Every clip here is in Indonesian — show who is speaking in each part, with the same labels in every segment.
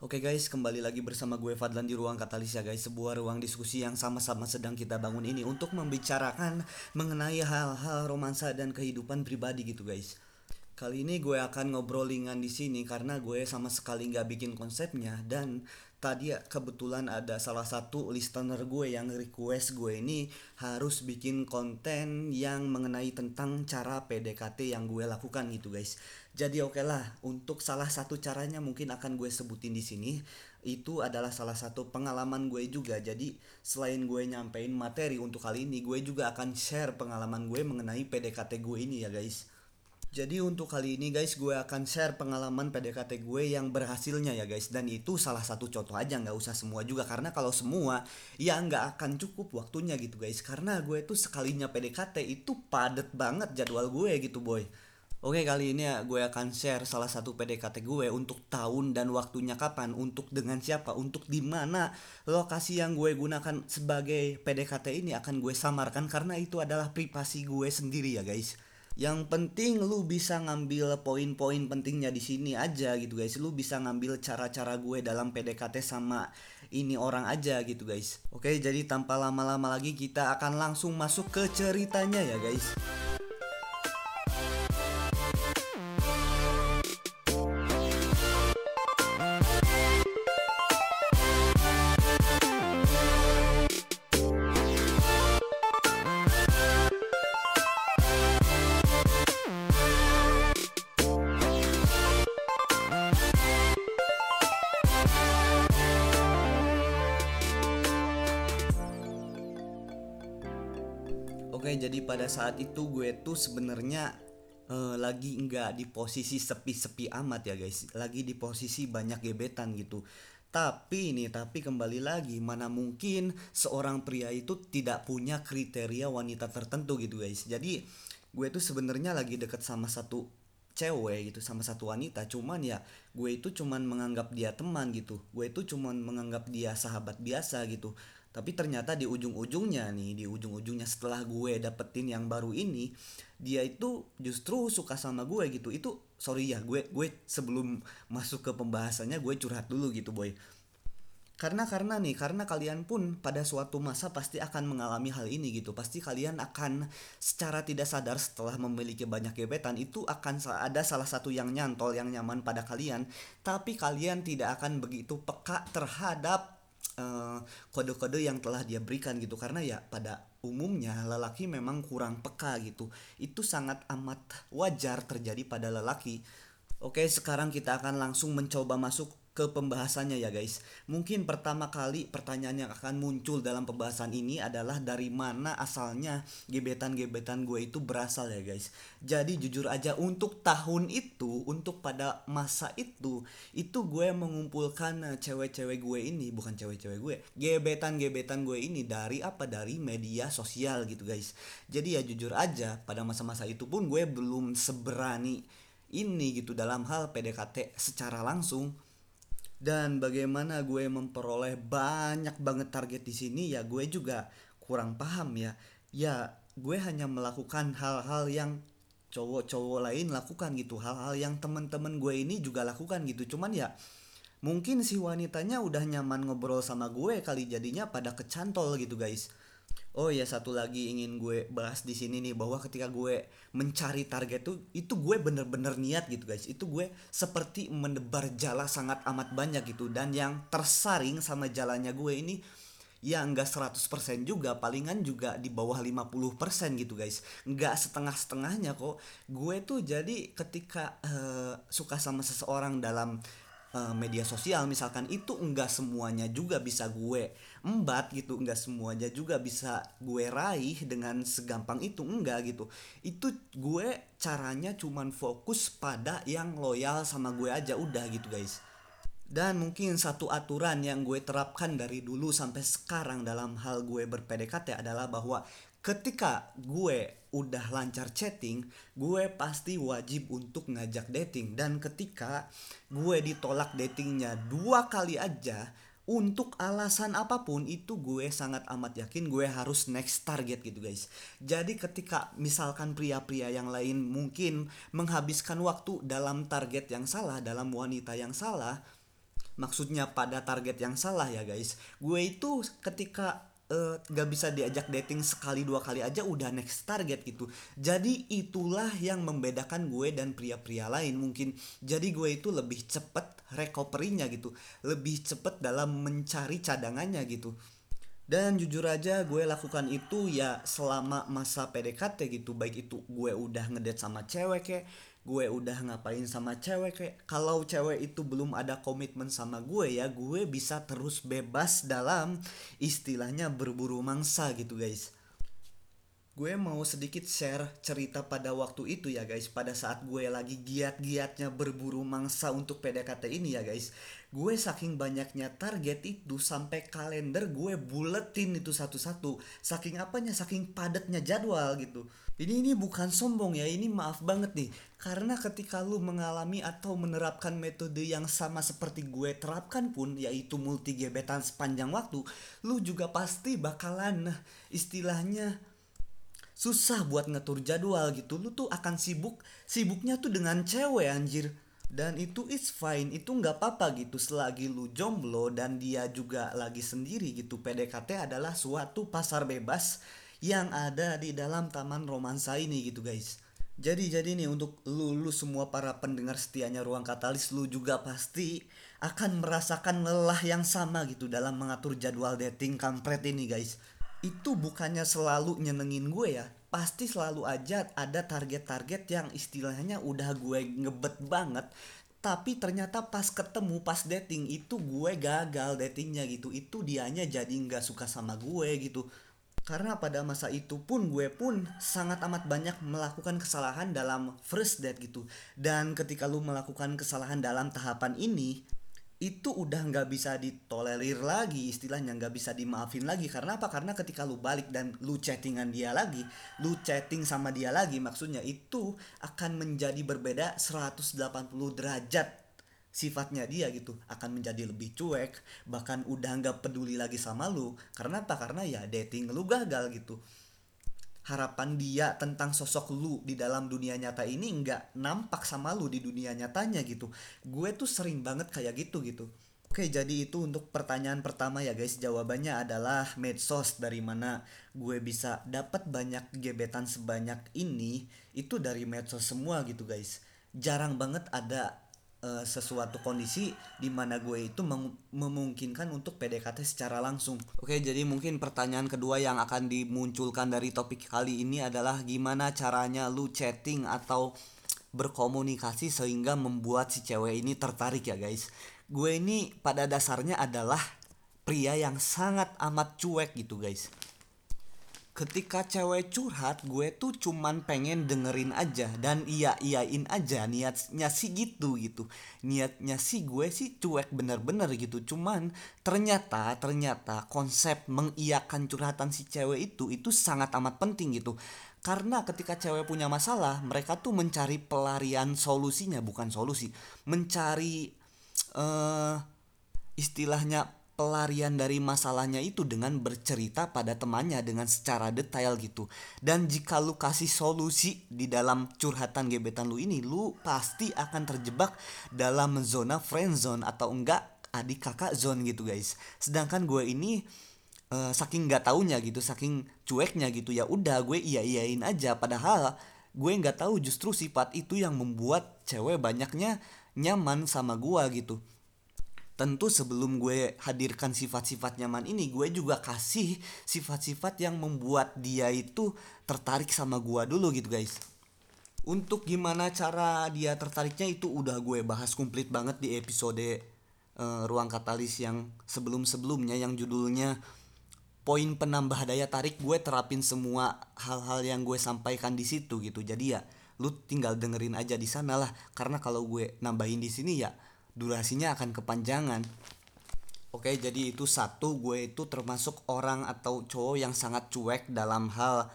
Speaker 1: Oke guys, kembali lagi bersama gue Fadlan di Ruang Katalis ya guys Sebuah ruang diskusi yang sama-sama sedang kita bangun ini Untuk membicarakan mengenai hal-hal romansa dan kehidupan pribadi gitu guys Kali ini gue akan ngobrolingan di sini karena gue sama sekali nggak bikin konsepnya dan tadi ya kebetulan ada salah satu listener gue yang request gue ini harus bikin konten yang mengenai tentang cara PDKT yang gue lakukan gitu guys. Jadi oke okay lah untuk salah satu caranya mungkin akan gue sebutin di sini itu adalah salah satu pengalaman gue juga. Jadi selain gue nyampein materi untuk kali ini gue juga akan share pengalaman gue mengenai PDKT gue ini ya guys. Jadi untuk kali ini guys gue akan share pengalaman PDKT gue yang berhasilnya ya guys Dan itu salah satu contoh aja nggak usah semua juga Karena kalau semua ya nggak akan cukup waktunya gitu guys Karena gue tuh sekalinya PDKT itu padet banget jadwal gue gitu boy Oke kali ini ya gue akan share salah satu PDKT gue untuk tahun dan waktunya kapan, untuk dengan siapa, untuk di mana lokasi yang gue gunakan sebagai PDKT ini akan gue samarkan karena itu adalah privasi gue sendiri ya guys. Yang penting lu bisa ngambil poin-poin pentingnya di sini aja gitu guys. Lu bisa ngambil cara-cara gue dalam PDKT sama ini orang aja gitu guys. Oke, jadi tanpa lama-lama lagi kita akan langsung masuk ke ceritanya ya guys. Pada saat itu gue tuh sebenarnya uh, lagi nggak di posisi sepi-sepi amat ya guys, lagi di posisi banyak gebetan gitu. Tapi ini, tapi kembali lagi, mana mungkin seorang pria itu tidak punya kriteria wanita tertentu gitu guys. Jadi gue tuh sebenarnya lagi deket sama satu cewek gitu sama satu wanita cuman ya gue itu cuman menganggap dia teman gitu gue itu cuman menganggap dia sahabat biasa gitu tapi ternyata di ujung-ujungnya nih di ujung-ujungnya setelah gue dapetin yang baru ini dia itu justru suka sama gue gitu. Itu sorry ya gue gue sebelum masuk ke pembahasannya gue curhat dulu gitu boy. Karena karena nih karena kalian pun pada suatu masa pasti akan mengalami hal ini gitu. Pasti kalian akan secara tidak sadar setelah memiliki banyak gebetan itu akan ada salah satu yang nyantol yang nyaman pada kalian. Tapi kalian tidak akan begitu peka terhadap kode-kode uh, yang telah dia berikan gitu. Karena ya pada umumnya lelaki memang kurang peka gitu. Itu sangat amat wajar terjadi pada lelaki. Oke sekarang kita akan langsung mencoba masuk ke pembahasannya ya guys. Mungkin pertama kali pertanyaan yang akan muncul dalam pembahasan ini adalah dari mana asalnya gebetan-gebetan gue itu berasal ya guys. Jadi jujur aja untuk tahun itu, untuk pada masa itu, itu gue mengumpulkan eh, cewek-cewek gue ini, bukan cewek-cewek gue, gebetan-gebetan gue ini dari apa? Dari media sosial gitu guys. Jadi ya jujur aja pada masa-masa itu pun gue belum seberani ini gitu dalam hal PDKT secara langsung dan bagaimana gue memperoleh banyak banget target di sini ya gue juga kurang paham ya. Ya gue hanya melakukan hal-hal yang cowok-cowok lain lakukan gitu. Hal-hal yang temen-temen gue ini juga lakukan gitu. Cuman ya mungkin si wanitanya udah nyaman ngobrol sama gue kali jadinya pada kecantol gitu guys Oh ya satu lagi ingin gue bahas di sini nih bahwa ketika gue mencari target tuh itu gue bener-bener niat gitu guys. Itu gue seperti mendebar jala sangat amat banyak gitu. Dan yang tersaring sama jalannya gue ini ya enggak 100% juga palingan juga di bawah 50% gitu guys. Enggak setengah-setengahnya kok. Gue tuh jadi ketika uh, suka sama seseorang dalam uh, media sosial misalkan itu enggak semuanya juga bisa gue embat gitu enggak semuanya juga bisa gue raih dengan segampang itu enggak gitu itu gue caranya cuman fokus pada yang loyal sama gue aja udah gitu guys dan mungkin satu aturan yang gue terapkan dari dulu sampai sekarang dalam hal gue berPDKT adalah bahwa ketika gue udah lancar chatting, gue pasti wajib untuk ngajak dating. Dan ketika gue ditolak datingnya dua kali aja, untuk alasan apa pun itu gue sangat amat yakin gue harus next target gitu guys. Jadi ketika misalkan pria-pria yang lain mungkin menghabiskan waktu dalam target yang salah, dalam wanita yang salah, maksudnya pada target yang salah ya guys gue itu ketika uh, gak bisa diajak dating sekali dua kali aja udah next target gitu. Jadi itulah yang membedakan gue dan pria-pria lain mungkin. Jadi gue itu lebih cepet recovery-nya gitu. Lebih cepet dalam mencari cadangannya gitu dan jujur aja gue lakukan itu ya selama masa PDKT gitu. Baik itu gue udah ngedate sama cewek kayak gue udah ngapain sama cewek kayak kalau cewek itu belum ada komitmen sama gue ya gue bisa terus bebas dalam istilahnya berburu mangsa gitu guys gue mau sedikit share cerita pada waktu itu ya guys. Pada saat gue lagi giat-giatnya berburu mangsa untuk PDKT ini ya guys. Gue saking banyaknya target itu sampai kalender gue buletin itu satu-satu. Saking apanya? Saking padatnya jadwal gitu. Ini ini bukan sombong ya ini maaf banget nih. Karena ketika lu mengalami atau menerapkan metode yang sama seperti gue terapkan pun yaitu multi gebetan sepanjang waktu lu juga pasti bakalan istilahnya susah buat ngatur jadwal gitu. Lu tuh akan sibuk sibuknya tuh dengan cewek anjir. Dan itu is fine itu nggak apa-apa gitu. Selagi lu jomblo dan dia juga lagi sendiri gitu. PDKT adalah suatu pasar bebas yang ada di dalam taman romansa ini gitu guys. Jadi jadi nih untuk lu lu semua para pendengar setianya ruang katalis lu juga pasti akan merasakan lelah yang sama gitu dalam mengatur jadwal dating kampret ini guys itu bukannya selalu nyenengin gue ya. Pasti selalu aja ada target-target yang istilahnya udah gue ngebet banget. Tapi ternyata pas ketemu pas dating itu gue gagal datingnya gitu. Itu dianya jadi nggak suka sama gue gitu. Karena pada masa itu pun gue pun sangat amat banyak melakukan kesalahan dalam first date gitu. Dan ketika lu melakukan kesalahan dalam tahapan ini itu udah nggak bisa ditolerir lagi istilahnya nggak bisa dimaafin lagi. Karena apa? Karena ketika lu balik dan lu chattingan dia lagi lu chatting sama dia lagi maksudnya itu akan menjadi berbeda 180 derajat sifatnya dia gitu. Akan menjadi lebih cuek bahkan udah nggak peduli lagi sama lu. Karena apa? Karena ya dating lu gagal gitu harapan dia tentang sosok lu di dalam dunia nyata ini nggak nampak sama lu di dunia nyatanya gitu. Gue tuh sering banget kayak gitu gitu. Oke jadi itu untuk pertanyaan pertama ya guys. Jawabannya adalah medsos. Dari mana gue bisa dapat banyak gebetan sebanyak ini itu dari medsos semua gitu guys. Jarang banget ada uh, sesuatu kondisi di mana gue itu memungkinkan untuk PDKT secara langsung. Oke, jadi mungkin pertanyaan kedua yang akan dimunculkan dari topik kali ini adalah gimana caranya lu chatting atau berkomunikasi sehingga membuat si cewek ini tertarik ya guys. Gue ini pada dasarnya adalah pria yang sangat amat cuek gitu guys ketika cewek curhat gue tuh cuman pengen dengerin aja dan iya iyain aja niatnya sih gitu gitu. Niatnya sih gue sih cuek bener-bener gitu. Cuman ternyata ternyata konsep mengiyakan curhatan si cewek itu itu sangat amat penting gitu. Karena ketika cewek punya masalah mereka tuh mencari pelarian solusinya bukan solusi mencari uh, istilahnya pelarian dari masalahnya itu dengan bercerita pada temannya dengan secara detail gitu. Dan jika lu kasih solusi di dalam curhatan gebetan lu ini, lu pasti akan terjebak dalam zona friend zone atau enggak adik kakak zone gitu guys. Sedangkan gue ini uh, saking nggak taunya gitu, saking cueknya gitu ya udah gue iya iyain aja. Padahal gue nggak tahu justru sifat itu yang membuat cewek banyaknya nyaman sama gue gitu tentu sebelum gue hadirkan sifat-sifat nyaman ini gue juga kasih sifat-sifat yang membuat dia itu tertarik sama gue dulu gitu guys. Untuk gimana cara dia tertariknya itu udah gue bahas komplit banget di episode uh, ruang katalis yang sebelum-sebelumnya yang judulnya poin penambah daya tarik. Gue terapin semua hal-hal yang gue sampaikan di situ gitu. Jadi ya lu tinggal dengerin aja di sana lah karena kalau gue nambahin di sini ya durasinya akan kepanjangan. Oke jadi itu satu gue itu termasuk orang atau cowok yang sangat cuek dalam hal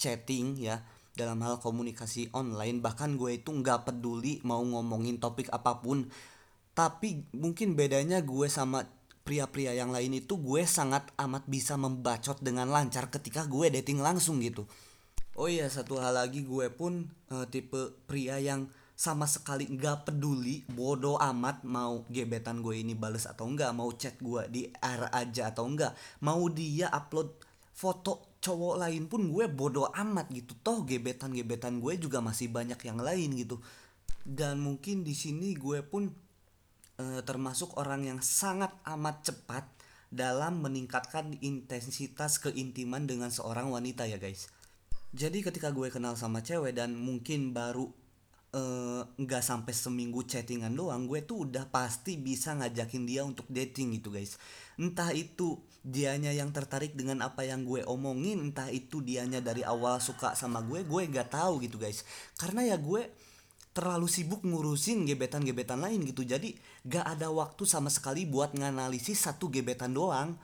Speaker 1: chatting ya. Dalam hal komunikasi online bahkan gue itu nggak peduli mau ngomongin topik apa pun. Tapi mungkin bedanya gue sama pria-pria yang lain itu gue sangat amat bisa membacot dengan lancar ketika gue dating langsung gitu. Oh iya satu hal lagi gue pun uh, tipe pria yang sama sekali nggak peduli bodoh amat mau gebetan gue ini bales atau enggak mau chat gue di air aja atau enggak mau dia upload foto cowok lain pun gue bodoh amat gitu. Toh gebetan gebetan gue juga masih banyak yang lain gitu. Dan mungkin di sini gue pun e, termasuk orang yang sangat amat cepat dalam meningkatkan intensitas keintiman dengan seorang wanita ya guys. Jadi ketika gue kenal sama cewek dan mungkin baru nggak uh, sampai seminggu chattingan doang gue tuh udah pasti bisa ngajakin dia untuk dating gitu guys. Entah itu dianya yang tertarik dengan apa yang gue omongin entah itu dianya dari awal suka sama gue gue nggak tahu gitu guys. Karena ya gue terlalu sibuk ngurusin gebetan-gebetan lain gitu. Jadi gak ada waktu sama sekali buat nganalisis satu gebetan doang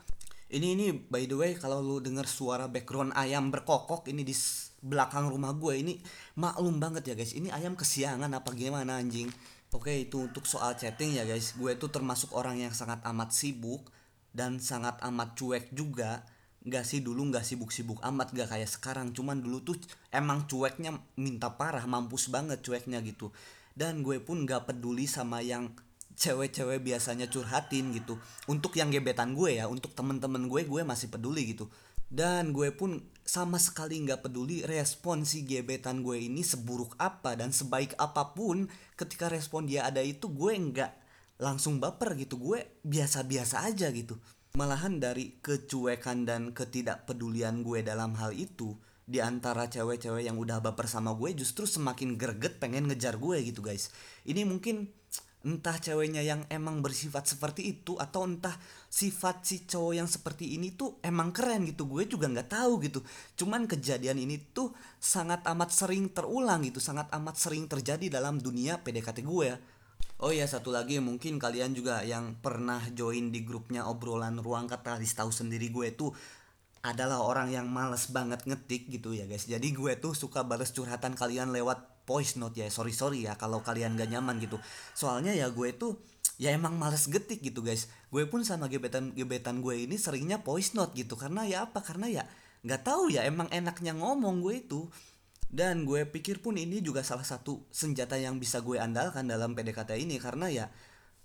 Speaker 1: ini ini by the way kalau lu dengar suara background ayam berkokok ini di belakang rumah gue ini maklum banget ya guys. Ini ayam kesiangan apa gimana anjing? Oke itu untuk soal chatting ya guys. Gue tuh termasuk orang yang sangat amat sibuk dan sangat amat cuek juga. Gak sih dulu gak sibuk-sibuk amat gak kayak sekarang. Cuman dulu tuh emang cueknya minta parah mampus banget cueknya gitu. Dan gue pun gak peduli sama yang cewek-cewek biasanya curhatin gitu. Untuk yang gebetan gue ya untuk temen-temen gue gue masih peduli gitu. Dan gue pun sama sekali nggak peduli respon si gebetan gue ini seburuk apa dan sebaik apa pun ketika respon dia ada itu gue nggak langsung baper gitu. Gue biasa-biasa aja gitu. Malahan dari kecuekan dan ketidakpedulian gue dalam hal itu di antara cewek-cewek yang udah baper sama gue justru semakin greget pengen ngejar gue gitu guys. Ini mungkin entah ceweknya yang emang bersifat seperti itu atau entah sifat si cowok yang seperti ini tuh emang keren gitu. Gue juga nggak tahu gitu. Cuman kejadian ini tuh sangat amat sering terulang gitu. Sangat amat sering terjadi dalam dunia PDKT gue ya. Oh ya satu lagi mungkin kalian juga yang pernah join di grupnya obrolan ruang kata tahu sendiri gue tuh adalah orang yang males banget ngetik gitu ya guys. Jadi gue tuh suka balas curhatan kalian lewat voice note ya sorry sorry ya kalau kalian gak nyaman gitu. Soalnya ya gue tuh ya emang males getik gitu guys. Gue pun sama gebetan gebetan gue ini seringnya voice note gitu. Karena ya apa? Karena ya nggak tahu ya emang enaknya ngomong gue itu. Dan gue pikir pun ini juga salah satu senjata yang bisa gue andalkan dalam PDKT ini. Karena ya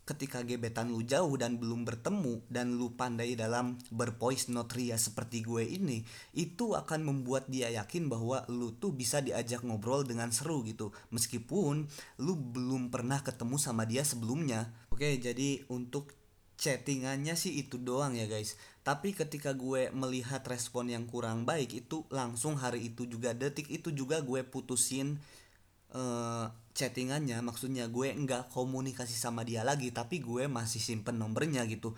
Speaker 1: ketika gebetan lu jauh dan belum bertemu dan lu pandai dalam berpois notria seperti gue ini itu akan membuat dia yakin bahwa lu tuh bisa diajak ngobrol dengan seru gitu. Meskipun lu belum pernah ketemu sama dia sebelumnya. Oke jadi untuk chattingannya sih itu doang ya guys. Tapi ketika gue melihat respon yang kurang baik itu langsung hari itu juga detik itu juga gue putusin uh, chattingannya maksudnya gue nggak komunikasi sama dia lagi tapi gue masih simpen nomornya gitu.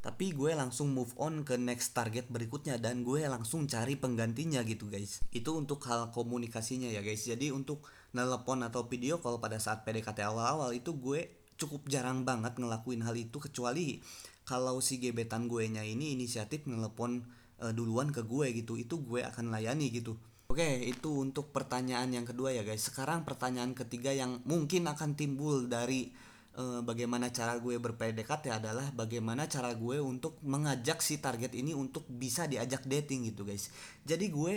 Speaker 1: Tapi gue langsung move on ke next target berikutnya dan gue langsung cari penggantinya gitu guys. Itu untuk hal komunikasinya ya guys. Jadi untuk nelpon atau video kalau pada saat PDKT awal-awal itu gue cukup jarang banget ngelakuin hal itu kecuali kalau si gebetan gue nya ini inisiatif nelpon uh, duluan ke gue gitu itu gue akan layani gitu Oke, itu untuk pertanyaan yang kedua ya guys. Sekarang pertanyaan ketiga yang mungkin akan timbul dari e, bagaimana cara gue ber-PDKT adalah bagaimana cara gue untuk mengajak si target ini untuk bisa diajak dating gitu guys. Jadi gue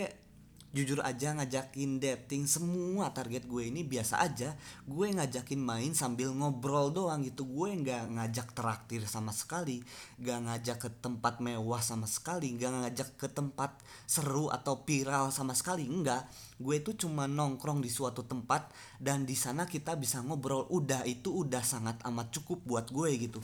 Speaker 1: jujur aja ngajakin dating semua target gue ini biasa aja. Gue ngajakin main sambil ngobrol doang gitu. Gue nggak ngajak traktir sama sekali nggak ngajak ke tempat mewah sama sekali nggak ngajak ke tempat seru atau viral sama sekali enggak gue itu cuma nongkrong di suatu tempat dan di sana kita bisa ngobrol. Udah itu udah sangat amat cukup buat gue gitu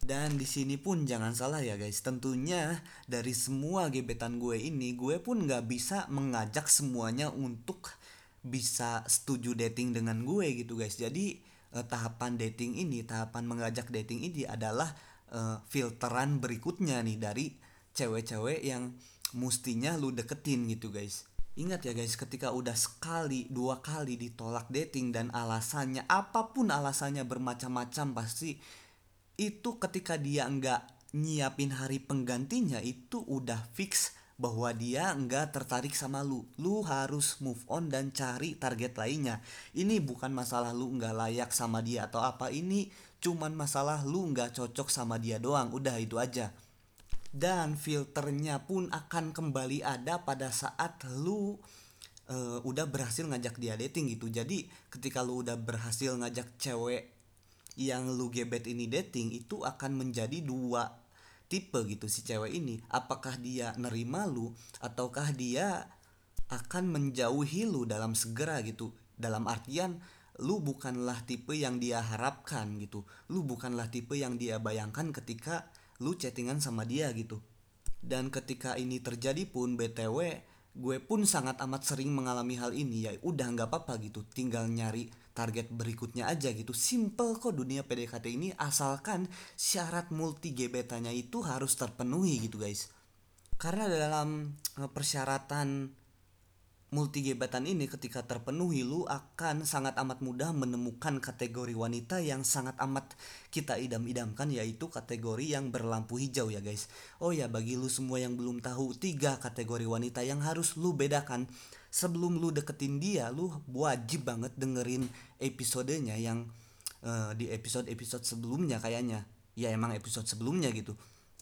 Speaker 1: dan di sini pun jangan salah ya guys, tentunya dari semua gebetan gue ini, gue pun nggak bisa mengajak semuanya untuk bisa setuju dating dengan gue gitu guys. Jadi eh, tahapan dating ini, tahapan mengajak dating ini adalah eh, filteran berikutnya nih dari cewek-cewek yang mustinya lu deketin gitu guys. Ingat ya guys, ketika udah sekali, dua kali ditolak dating dan alasannya apa pun alasannya bermacam-macam pasti itu ketika dia nggak nyiapin hari penggantinya itu udah fix bahwa dia nggak tertarik sama lu. Lu harus move on dan cari target lainnya. Ini bukan masalah lu nggak layak sama dia atau apa. Ini cuman masalah lu nggak cocok sama dia doang. Udah itu aja. Dan filternya pun akan kembali ada pada saat lu uh, udah berhasil ngajak dia dating gitu jadi ketika lu udah berhasil ngajak cewek yang lu gebet ini dating itu akan menjadi dua tipe gitu si cewek ini. Apakah dia nerima lu ataukah dia akan menjauhi lu dalam segera gitu. Dalam artian lu bukanlah tipe yang dia harapkan gitu. Lu bukanlah tipe yang dia bayangkan ketika lu chattingan sama dia gitu. Dan ketika ini terjadi pun btw gue pun sangat amat sering mengalami hal ini. Ya udah nggak apa-apa gitu. Tinggal nyari target berikutnya aja gitu. Simple kok dunia PDKT ini asalkan syarat multi gebetannya itu harus terpenuhi gitu guys. Karena dalam eh, persyaratan multi gebatan ini ketika terpenuhi lu akan sangat amat mudah menemukan kategori wanita yang sangat amat kita idam-idamkan yaitu kategori yang berlampu hijau ya guys. Oh ya bagi lu semua yang belum tahu tiga kategori wanita yang harus lu bedakan sebelum lu deketin dia lu wajib banget dengerin episodenya yang uh, di episode-episode sebelumnya kayaknya. Ya emang episode sebelumnya gitu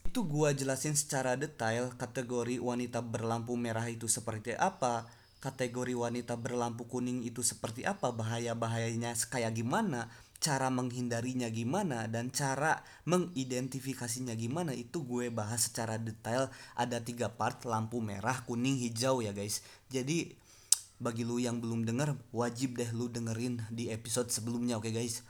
Speaker 1: itu gua jelasin secara detail kategori wanita berlampu merah itu seperti apa, kategori wanita berlampu kuning itu seperti apa, bahaya-bahayanya kayak gimana, cara menghindarinya gimana, dan cara mengidentifikasinya gimana itu gue bahas secara detail. Ada tiga part lampu merah, kuning, hijau ya guys. Jadi bagi lu yang belum denger, wajib deh lu dengerin di episode sebelumnya oke okay, guys.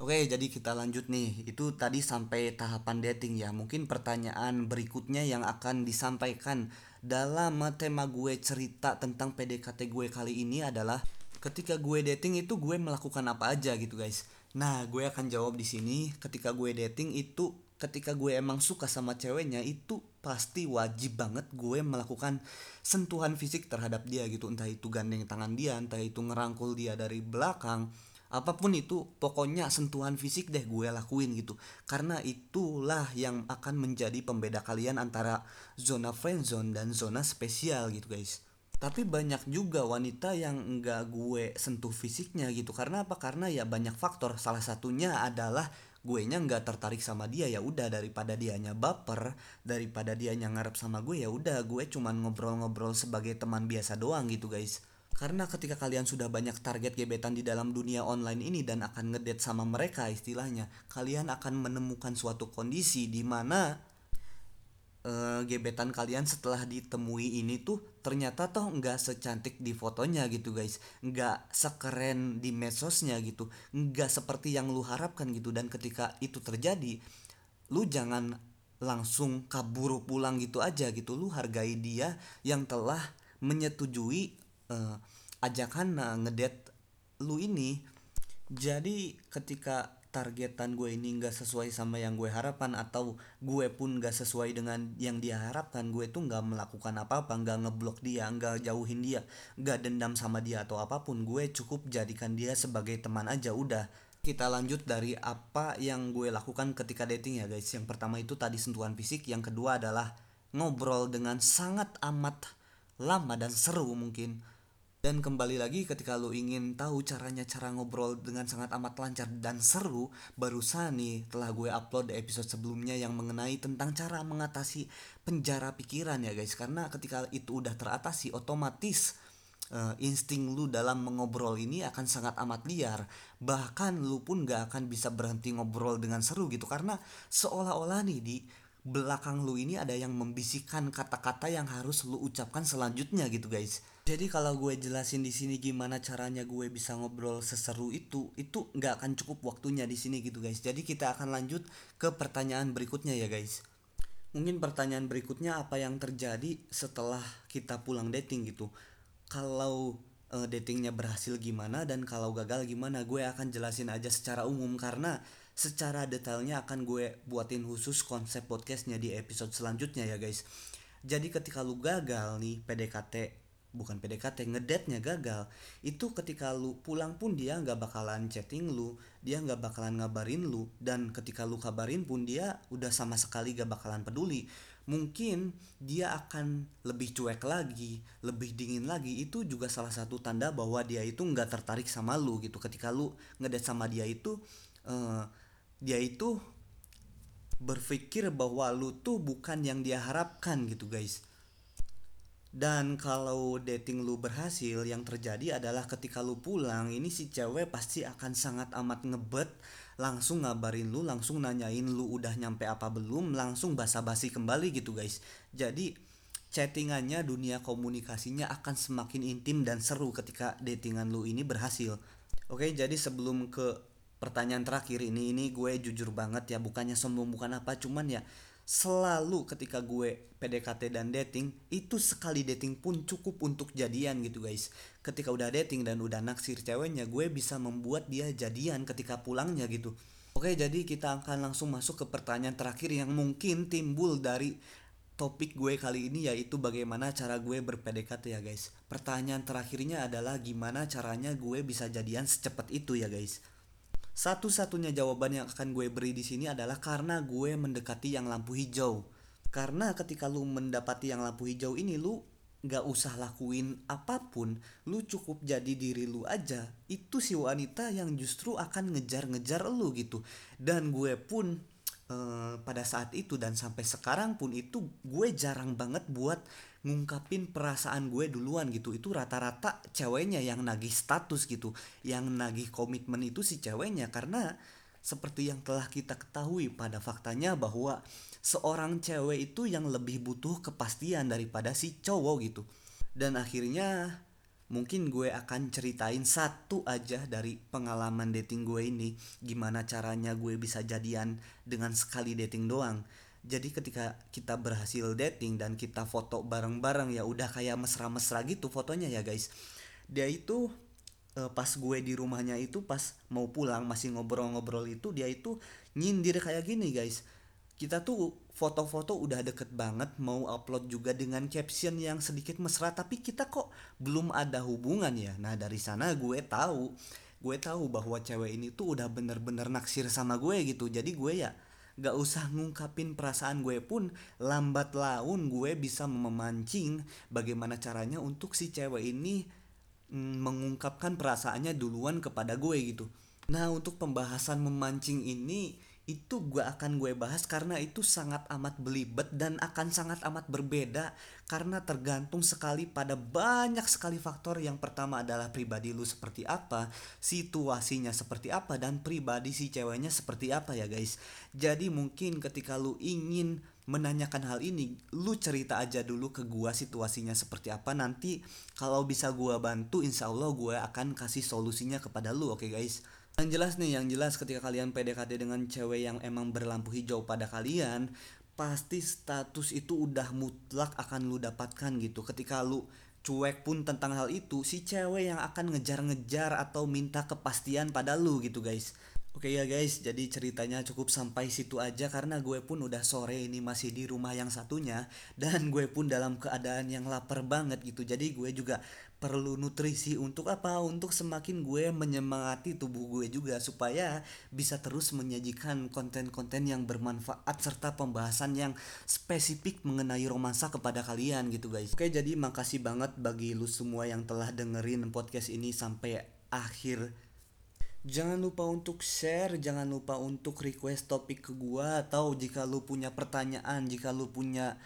Speaker 1: Oke, jadi kita lanjut nih. Itu tadi sampai tahapan dating ya. Mungkin pertanyaan berikutnya yang akan disampaikan dalam tema gue cerita tentang PDKT gue kali ini adalah ketika gue dating itu gue melakukan apa aja gitu guys. Nah, gue akan jawab di sini ketika gue dating itu ketika gue emang suka sama ceweknya itu pasti wajib banget gue melakukan sentuhan fisik terhadap dia gitu. Entah itu gandeng tangan dia entah itu ngerangkul dia dari belakang apa pun itu pokoknya sentuhan fisik deh gue lakuin gitu. Karena itulah yang akan menjadi pembeda kalian antara zona friendzone dan zona spesial gitu guys tapi banyak juga wanita yang enggak gue sentuh fisiknya gitu. Karena apa? Karena ya banyak faktor. Salah satunya adalah gue nya nggak tertarik sama dia. Ya udah daripada dianya baper daripada dianya ngarep sama gue ya udah gue cuman ngobrol-ngobrol sebagai teman biasa doang gitu guys. Karena ketika kalian sudah banyak target gebetan di dalam dunia online ini dan akan ngedate sama mereka istilahnya, kalian akan menemukan suatu kondisi di mana uh, gebetan kalian setelah ditemui ini tuh ternyata toh nggak secantik di fotonya gitu guys, nggak sekeren di medsosnya gitu, nggak seperti yang lu harapkan gitu. Dan ketika itu terjadi, lu jangan langsung kabur pulang gitu aja gitu, lu hargai dia yang telah menyetujui uh, ajakan uh, ngedate lu ini. Jadi ketika targetan gue ini nggak sesuai sama yang gue harapkan atau gue pun nggak sesuai dengan yang dia harapkan gue tuh nggak melakukan apa-apa nggak ngeblok dia nggak jauhin dia nggak dendam sama dia atau apa pun gue cukup jadikan dia sebagai teman aja udah. Kita lanjut dari apa yang gue lakukan ketika dating ya guys. Yang pertama itu tadi sentuhan fisik yang kedua adalah ngobrol dengan sangat amat lama dan seru mungkin dan kembali lagi ketika lo ingin tahu caranya cara ngobrol dengan sangat amat lancar dan seru, barusan nih telah gue upload di episode sebelumnya yang mengenai tentang cara mengatasi penjara pikiran ya guys. Karena ketika itu udah teratasi, otomatis uh, insting lu dalam mengobrol ini akan sangat amat liar. Bahkan lu pun gak akan bisa berhenti ngobrol dengan seru gitu karena seolah-olah nih di belakang lu ini ada yang membisikkan kata-kata yang harus lu ucapkan selanjutnya gitu guys jadi kalau gue jelasin di sini gimana caranya gue bisa ngobrol seseru itu, itu nggak akan cukup waktunya di sini gitu guys. Jadi kita akan lanjut ke pertanyaan berikutnya ya guys. Mungkin pertanyaan berikutnya apa yang terjadi setelah kita pulang dating gitu. Kalau uh, datingnya berhasil gimana dan kalau gagal gimana, gue akan jelasin aja secara umum karena secara detailnya akan gue buatin khusus konsep podcastnya di episode selanjutnya ya guys. Jadi ketika lu gagal nih PDKT bukan PDKT ngedate-nya gagal. Itu ketika lu pulang pun dia nggak bakalan chatting lu dia nggak bakalan ngabarin lu dan ketika lu kabarin pun dia udah sama sekali gak bakalan peduli. Mungkin dia akan lebih cuek lagi lebih dingin lagi. Itu juga salah satu tanda bahwa dia itu nggak tertarik sama lu gitu. Ketika lu ngedate sama dia itu uh, dia itu berpikir bahwa lu tuh bukan yang dia harapkan gitu guys Dan kalau dating lu berhasil, yang terjadi adalah ketika lu pulang, ini si cewek pasti akan sangat amat ngebet, langsung ngabarin lu, langsung nanyain lu udah nyampe apa belum, langsung basa-basi kembali gitu guys. Jadi chattingannya, dunia komunikasinya akan semakin intim dan seru ketika datingan lu ini berhasil. Oke, jadi sebelum ke pertanyaan terakhir ini, ini gue jujur banget ya, bukannya sombong bukan apa, cuman ya selalu ketika gue PDKT dan dating itu sekali dating pun cukup untuk jadian gitu guys. Ketika udah dating dan udah naksir ceweknya gue bisa membuat dia jadian ketika pulangnya gitu. Oke jadi kita akan langsung masuk ke pertanyaan terakhir yang mungkin timbul dari topik gue kali ini yaitu bagaimana cara gue berPDKT ya guys. Pertanyaan terakhirnya adalah gimana caranya gue bisa jadian secepat itu ya guys satu-satunya jawaban yang akan gue beri di sini adalah karena gue mendekati yang lampu hijau. Karena ketika lu mendapati yang lampu hijau ini lu nggak usah lakuin apa pun, lu cukup jadi diri lu aja. Itu si wanita yang justru akan ngejar-ngejar lu gitu. Dan gue pun uh, pada saat itu dan sampai sekarang pun itu gue jarang banget buat ngungkapin perasaan gue duluan gitu. Itu rata-rata ceweknya yang nagih status gitu. Yang nagih komitmen itu si ceweknya. Karena seperti yang telah kita ketahui pada faktanya bahwa seorang cewek itu yang lebih butuh kepastian daripada si cowok gitu. Dan akhirnya mungkin gue akan ceritain satu aja dari pengalaman dating gue ini. Gimana caranya gue bisa jadian dengan sekali dating doang jadi ketika kita berhasil dating dan kita foto bareng-bareng ya udah kayak mesra-mesra gitu fotonya ya guys. Dia itu uh, pas gue di rumahnya itu pas mau pulang masih ngobrol-ngobrol itu dia itu nyindir kayak gini guys. Kita tuh foto-foto udah deket banget mau upload juga dengan caption yang sedikit mesra tapi kita kok belum ada hubungan ya. Nah dari sana gue tahu gue tahu bahwa cewek ini tuh udah bener-bener naksir sama gue gitu. Jadi gue ya gak usah ngungkapin perasaan gue pun lambat laun gue bisa memancing bagaimana caranya untuk si cewek ini mm, mengungkapkan perasaannya duluan kepada gue gitu. Nah untuk pembahasan memancing ini itu gue akan gue bahas karena itu sangat amat belibet dan akan sangat amat berbeda karena tergantung sekali pada banyak sekali faktor. Yang pertama adalah pribadi lu seperti apa situasinya seperti apa dan pribadi si ceweknya seperti apa ya guys. Jadi mungkin ketika lu ingin menanyakan hal ini lu cerita aja dulu ke gua situasinya seperti apa. Nanti kalau bisa gua bantu insya Allah gua akan kasih solusinya kepada lu oke okay guys yang jelas nih, yang jelas ketika kalian PDKT dengan cewek yang emang berlampu hijau pada kalian, pasti status itu udah mutlak akan lu dapatkan gitu. Ketika lu cuek pun tentang hal itu, si cewek yang akan ngejar-ngejar atau minta kepastian pada lu gitu guys. Oke ya guys, jadi ceritanya cukup sampai situ aja karena gue pun udah sore ini masih di rumah yang satunya dan gue pun dalam keadaan yang lapar banget gitu. Jadi gue juga perlu nutrisi untuk apa? Untuk semakin gue menyemangati tubuh gue juga supaya bisa terus menyajikan konten-konten yang bermanfaat serta pembahasan yang spesifik mengenai romansa kepada kalian gitu guys. Oke, jadi makasih banget bagi lu semua yang telah dengerin podcast ini sampai akhir Jangan lupa untuk share, jangan lupa untuk request topik ke gua atau jika lu punya pertanyaan, jika lu punya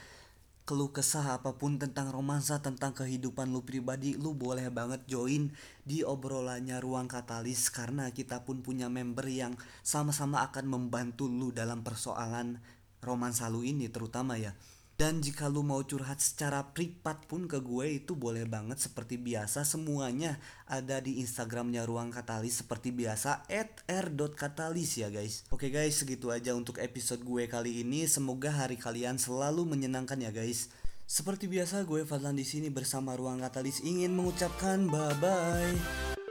Speaker 1: keluh kesah apa pun tentang romansa, tentang kehidupan lu pribadi, lu boleh banget join di obrolannya Ruang Katalis karena kita pun punya member yang sama-sama akan membantu lu dalam persoalan romansa lu ini terutama ya. Dan jika lu mau curhat secara privat pun ke gue itu boleh banget seperti biasa semuanya ada di Instagramnya Ruang Katalis seperti biasa at r.katalis ya guys. Oke guys segitu aja untuk episode gue kali ini. Semoga hari kalian selalu menyenangkan ya guys. Seperti biasa gue Fadlan di sini bersama Ruang Katalis ingin mengucapkan bye bye.